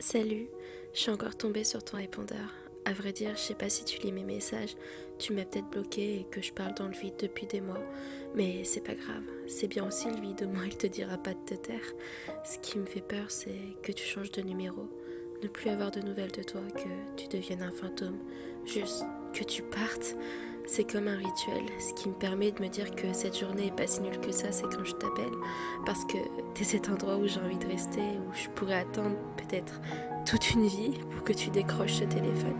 Salut, je suis encore tombée sur ton répondeur. À vrai dire, je sais pas si tu lis mes messages, tu m'as peut-être bloqué et que je parle dans le vide depuis des mois, mais c'est pas grave, c'est bien aussi le vide, au moins il te dira pas de te taire. Ce qui me fait peur, c'est que tu changes de numéro, ne plus avoir de nouvelles de toi, que tu deviennes un fantôme, juste que tu partes. C'est comme un rituel. Ce qui me permet de me dire que cette journée est pas si nulle que ça, c'est quand je t'appelle. Parce que t'es cet endroit où j'ai envie de rester, où je pourrais attendre peut-être toute une vie pour que tu décroches ce téléphone.